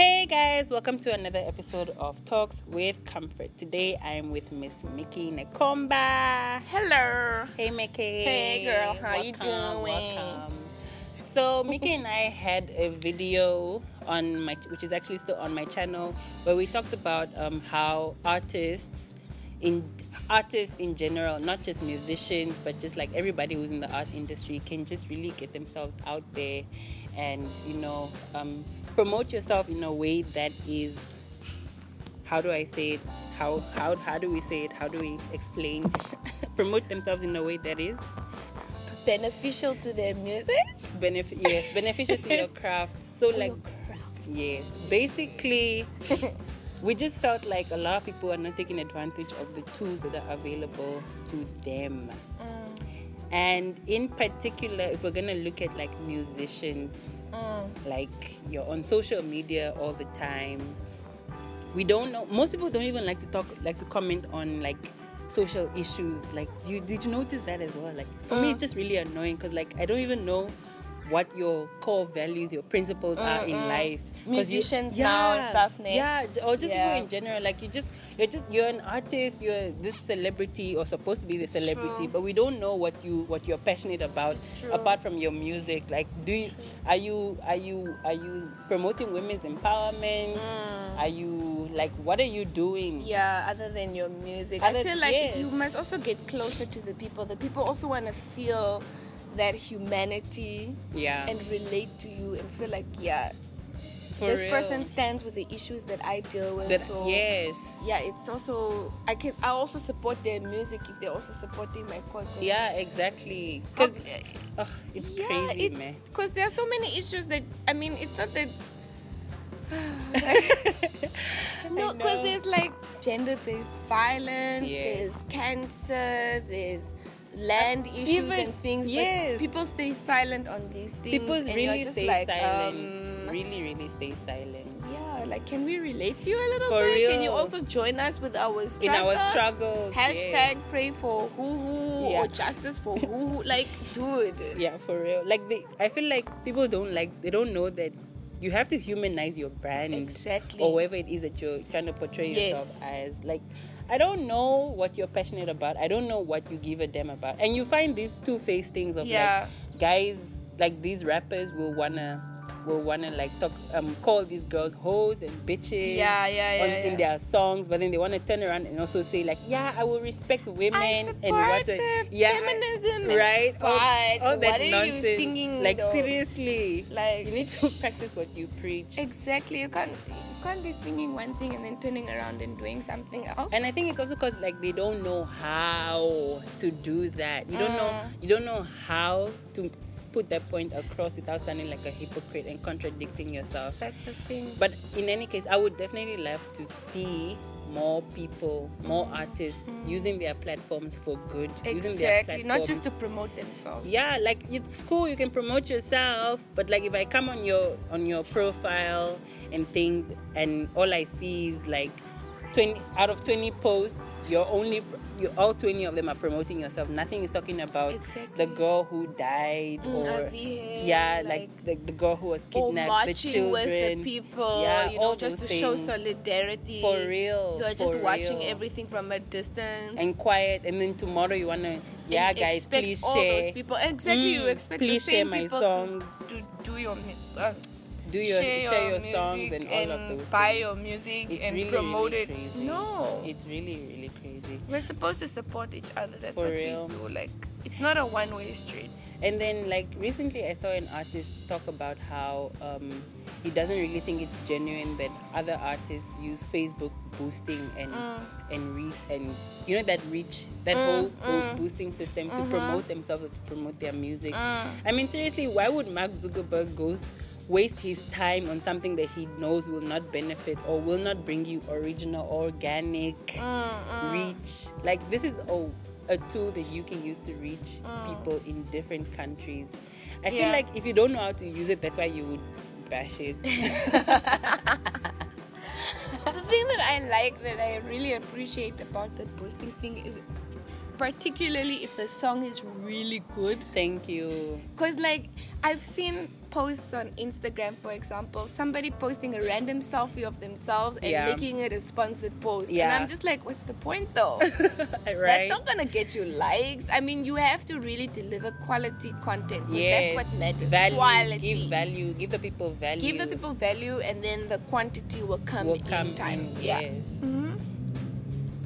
Hey guys, welcome to another episode of Talks with Comfort. Today I'm with Miss Mickey Nekomba. Hello. Hey Mickey. Hey girl, how you doing? welcome. So Mickey and I had a video on my, which is actually still on my channel, where we talked about um, how artists, in artists in general, not just musicians, but just like everybody who's in the art industry, can just really get themselves out there, and you know, um, promote yourself in a way that is how do I say it? How how how do we say it? How do we explain? Promote themselves in a way that is Beneficial to their music? benefit yes, beneficial to your craft. So like yes. Basically we just felt like a lot of people are not taking advantage of the tools that are available to them. And in particular, if we're gonna look at like musicians, like you're on social media all the time. We don't know. Most people don't even like to talk, like to comment on like social issues. Like, do you, did you notice that as well? Like, for me, Mm. it's just really annoying because like I don't even know what your core values, your principles are in life. 'Cause you- Musicians now and stuff, ne? Yeah, or just Yeah. people in general. Like you just, you're just, you're an artist. You're this celebrity or supposed to be the It's celebrity, true. but we don't know what you what you're passionate about apart from your music. Like, do you are you are you are you promoting women's empowerment? Mm. Are you like what are you doing? Yeah, other than your music. Other- I feel like yes. you must also get closer to the people. The people also want to feel that humanity Yeah, and relate to you and feel like, yeah, for this real. person stands with the issues that I deal with. That, so yes, yeah, it's also I can I also support their music if they're also supporting my cause. yeah, exactly. Because Okay. Eh, it's yeah, crazy, it's, man. Because there are so many issues that I mean, it's not that. no, because there's like gender-based violence, Yes. there's cancer, there's land issues even- and things. yes. But people stay silent on these things. People really just stay like, silent. um, really, really stay silent. yeah, like can we relate to you a little For bit? Can you also join us with our struggle? In our struggles, Hashtag yes. pray for who who Yeah. or justice for who who. Like, dude. Yeah, for real. Like they, I feel like people don't like they don't know that you have to humanize your brand Exactly. or whatever it is that you're trying to portray Yes. yourself as. Like I don't know what you're passionate about. I don't know what you give a damn about. And you find these two faced things of Yeah. like guys like these rappers will wanna will wanna like talk um call these girls hoes and bitches Yeah, yeah, on, yeah, in their songs, but then they wanna turn around and also say like, yeah, I will respect women and what yeah feminism right all, But all that what are you nonsense singing like though? seriously Like- you need to practice what you preach Exactly. You can't can't be singing one thing and then turning around and doing something else. and I think it's also because like they don't know how to do that. You don't know Mm. you don't know how to put that point across without sounding like a hypocrite and contradicting yourself. That's the thing. But in any case, I would definitely love to see more people, more artists using their platforms for good. Using their Exactly. Not just to promote themselves. yeah like it's cool you can promote yourself but like if i come on your on your profile and things and all i see is like 20 out of 20 posts you're only you all 20 of them are promoting yourself nothing is talking about Exactly. the girl who died Mm, or yeah like, the, the girl who was kidnapped the children with the people, yeah you know, just to show solidarity. For real, You are just watching real. everything from a distance. and quiet and then tomorrow you want to yeah guys please all share those people. Exactly, you Mm, expect please the same share my people songs. to, to do your uh, do your share, share, your, songs and all of those buy things. your music It's and really, promote really it. crazy. No, It's really, really crazy. we're supposed to support each other. That's For what real. we do. Like, it's not a one-way street. And then, like, recently I saw an artist talk about how um, he doesn't really think it's genuine that other artists use Facebook boosting and and reach and you know that reach that Mm, whole, whole mm. boosting system to Mhm. promote themselves or to promote their music. Mm. I mean, seriously, why would Mark Zuckerberg go waste his time on something that he knows will not benefit or will not bring you original, organic Mm, mm. reach? Like this is a, a tool that you can use to reach Mm. people in different countries. I feel like if you don't know how to use it, that's why you would bash it. the thing that I like that I really appreciate about the boosting thing is particularly if the song is really good. Thank you. Because, like, I've seen posts on Instagram, for example, somebody posting a random selfie of themselves and Yeah. making it a sponsored post. And Yeah. I'm just like, what's the point though? right? That's not gonna get you likes. I mean, you have to really deliver quality content. yes. That's what matters. Value. Quality. Give value. Give the people value. Give the people value, and then the quantity will come will in come time. in. Yeah. Yes.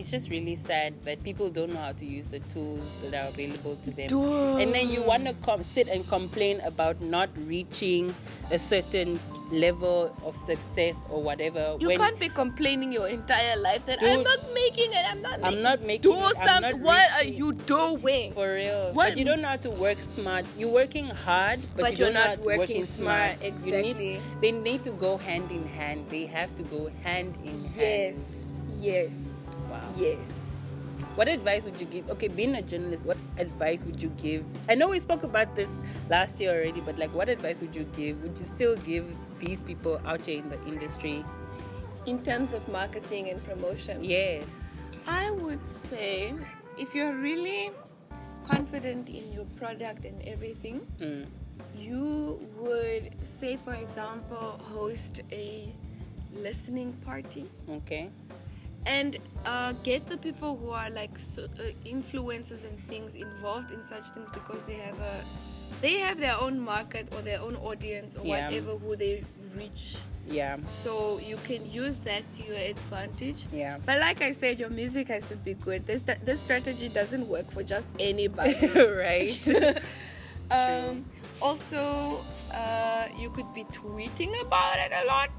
It's just really sad that people don't know how to use the tools that are available to them. Duh. And then you want to com- sit and complain about not reaching a certain level of success or whatever. You can't be complaining your entire life that I'm not making it. I'm not. I'm making not making Do it, something. What are you doing? For real. What- But you don't know how to work smart. You're working hard, but, But you you're don't not working working smart. You Exactly. need, they need to go hand in hand. They have to go hand in hand. Yes. hand. Yes. Wow. Yes. What advice would you give? Okay, being a journalist, what advice would you give? I know we spoke about this last year already, but like, what advice would you give? Would you still give these people out here in the industry? In terms of marketing and promotion, Yes. I would say if you're really confident in your product and everything, Mm. you would say, for example, host a listening party Okay. And uh, get the people who are like so, uh, influencers and things involved in such things because they have a they have their own market or their own audience or Yeah. whatever who they reach Yeah. so you can use that to your advantage Yeah. but like i said your music has to be good this this strategy doesn't work for just anybody right. um, also uh, you could be tweeting about it a lot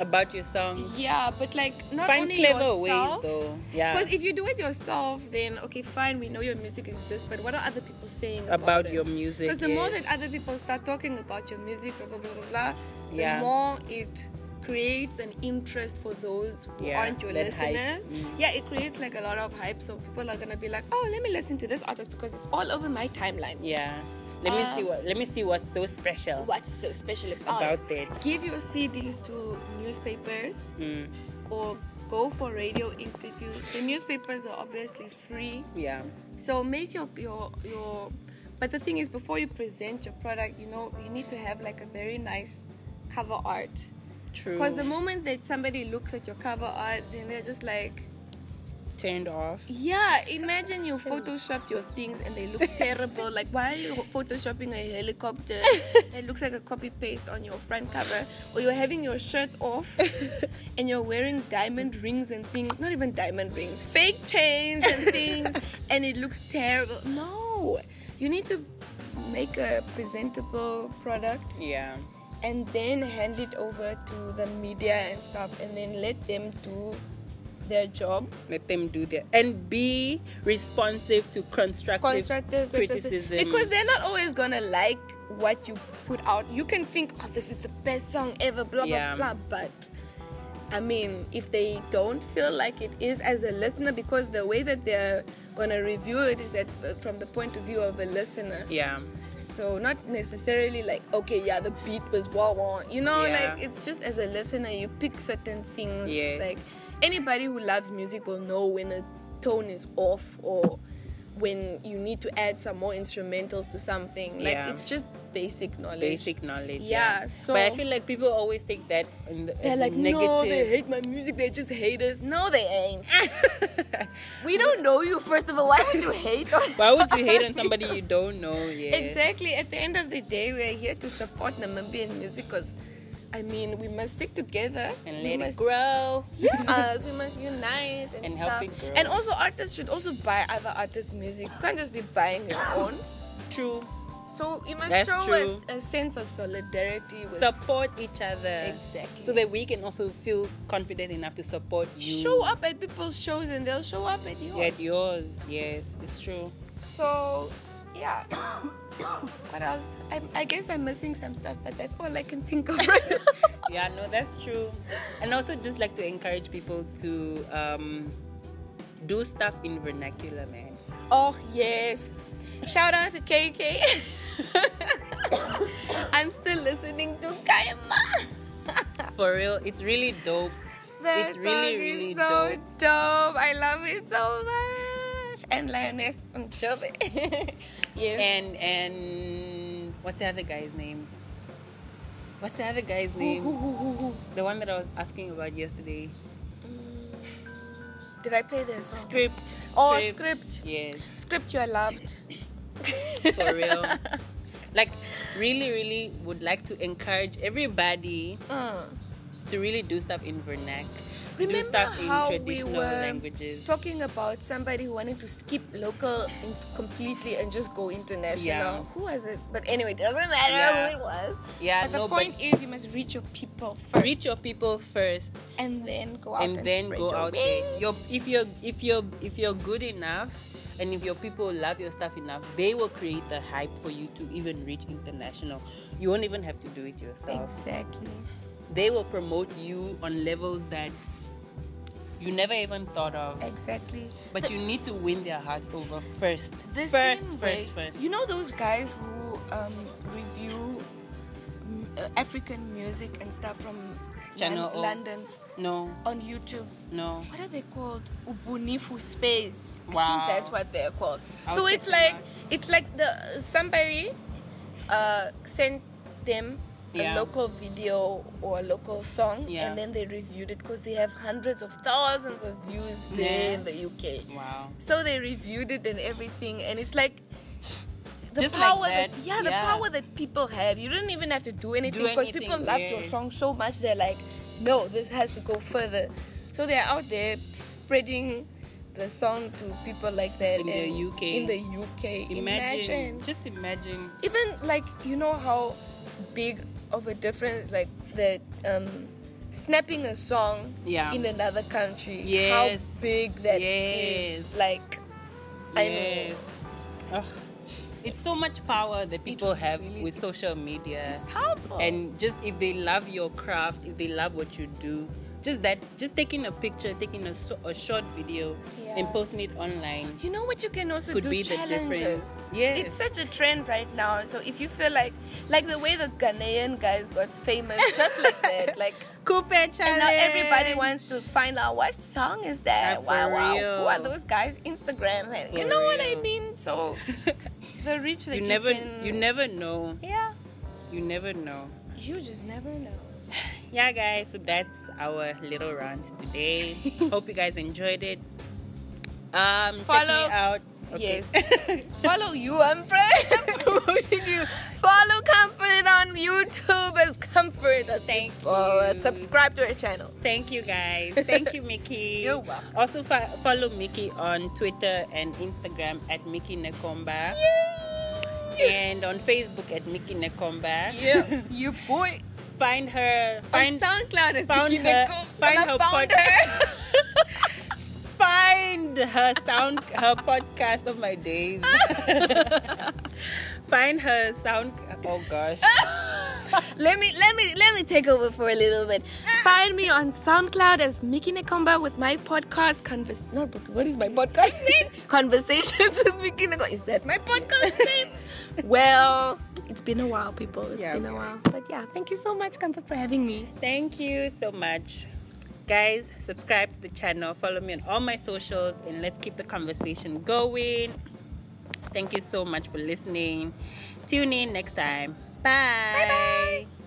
About your songs. yeah but like not Find only clever ways though. Yeah. Because if you do it yourself, then okay, fine, we know your music exists, but what are other people saying about, About your music. Because the more that other people start talking about your music, blah blah blah blah, blah Yeah. the more it creates an interest for those who Yeah, aren't your listeners. Mm. Yeah, it creates like a lot of hype, so people are gonna be like, oh, let me listen to this artist because it's all over my timeline. Yeah. Let me see Um, what. Let me see what's so special What's so special about, about it? it. Give your CDs to newspapers Mm. or go for radio interviews. The newspapers are obviously free. Yeah. So make your your your. But the thing is, before you present your product, you know you need to have like a very nice cover art. True. Because the moment that somebody looks at your cover art, then they're just like, turned off. yeah. Imagine you photoshopped your things and they look terrible. Like why are you photoshopping a helicopter? it looks like a copy paste on your front cover, or you're having your shirt off and you're wearing diamond rings and things. Not even diamond rings, fake chains and things, and it looks terrible. No, you need to make a presentable product Yeah. and then hand it over to the media and stuff and then let them do their job Let them do their and be responsive to constructive, constructive criticism. because they're not always gonna like what you put out you can think oh this is the best song ever blah Yeah. blah blah but I mean, if they don't feel like it is as a listener, because the way that they're gonna review it is at, from the point of view of a listener. yeah. So not necessarily like okay, yeah, the beat was wah wah. You know, Yeah. like it's just as a listener, you pick certain things. Yes. Like anybody who loves music will know when a tone is off or when you need to add some more instrumentals to something. Like Yeah. it's just basic knowledge. Basic knowledge. Yeah, so- but I feel like people always take that in the, They're like, negative. no, they hate my music. They're just haters. No, they ain't. we don't know you. First of all, why would you hate? on- Why would you hate on somebody you don't know? Yeah. Exactly. At the end of the day, we're here to support Namibian music because, I mean, we must stick together And we let it must, grow. Yes, we must unite and, And help it grow. And also, artists should also buy other artists' music. You can't just be buying your own. True. So you must That's show. A, a sense of solidarity. With Support each other. Exactly. So that we can also feel confident enough to support you. show up at people's shows and they'll show up at yours. At yours. Yes, it's true. So, yeah. what else? I, I guess I'm missing some stuff, but that's all I can think of right now. Yeah, no, that's true. And also just like to encourage people to um, do stuff in vernacular, man. oh, yes. Shout out to KK. I'm still listening to Kaima. For real, it's really dope. That It's really, really so dope. I love it so much. and Lioness Ntshove. Yes. And and what's the other guy's name? What's the other guy's name? Who, who, who, who? The one that I was asking about yesterday. Did I play this? song? Script. Oh, script. Yes. Script you are loved. For real. like really, really would like to encourage everybody Mm. to really do stuff in vernac. Do Remember stuff in how we traditional were languages. talking about somebody who wanted to skip local completely and just go international? Yeah. Who was it? But anyway, it doesn't matter Yeah. who it was. Yeah, but the point but is, you must reach your people first, reach your people first and then go out and, and then go out there. Your, if you're if you're if you're good enough and if your people love your stuff enough, they will create the hype for you to even reach international. You won't even have to do it yourself. Exactly. They will promote you on levels that you never even thought of. Exactly. But you need to win their hearts over first. The first, first, way- first. You know those guys who um, review uh, African music and stuff from Channel Lon- London no, on YouTube. no. What are they called? Ubunifu Space. I Wow. think that's what they're called. I'll so it's like it's like the somebody uh, sent them Yeah. a local video or a local song Yeah. and then they reviewed it because they have hundreds of thousands of views there Yeah. in the UK. Wow. So they reviewed it and everything, and it's like the Just like power that, yeah, the power that people have. You don't even have to do anything because people loved your song so much. They're like, no, this has to go further. So they're out there spreading the song to people like that In the UK. In the UK, Imagine, just imagine. even like you know how big of a difference like that um snapping a song Yeah. in another country Yes. how big that is. Yes. like I yes. Ugh. It's so much power that people have really with social media. it's powerful and just if they love your craft if they love what you do just that just taking a picture taking a, a short video and posting it online you know what you can also could do be the challenges? difference. Yes. it's such a trend right now. So if you feel like like the way the ghanaian guys got famous just like that like coupe challenge and now everybody wants to find out what song is that. Ah, wow wow. real. who are those guys? Instagram. And you For know what i mean? So the reach that you you, never can you never know. Yeah. You never know. You just never know yeah guys so that's our little rant today hope you guys enjoyed it um check Follow- me out Yes. Follow you, I'm promoting you. Follow Comfort on YouTube as Comfort. Thank Uh, you. subscribe to our channel. Thank you guys. Thank you, Mickey. You're welcome. Also fo- follow Mickey on Twitter and Instagram at Mickey Nekomba. And on Facebook at Mickey Nekomba. Yeah, you boy. Find her. Find Find SoundCloud as found her- find her found pod- her. find her sound her podcast of my days. find her sound. Oh gosh. let me let me let me take over for a little bit. Find me on SoundCloud as Mickey Nakomba with my podcast convers not what is my podcast name? Conversations with Mickey Nakomba. Is that my podcast name? well, it's been a while, people. It's Yeah, been a while. But yeah, thank you so much, Comfort, for having me. Thank you so much. Guys, subscribe to the channel, follow me on all my socials, and let's keep the conversation going. Thank you so much for listening. Tune in next time. Bye. Bye-bye.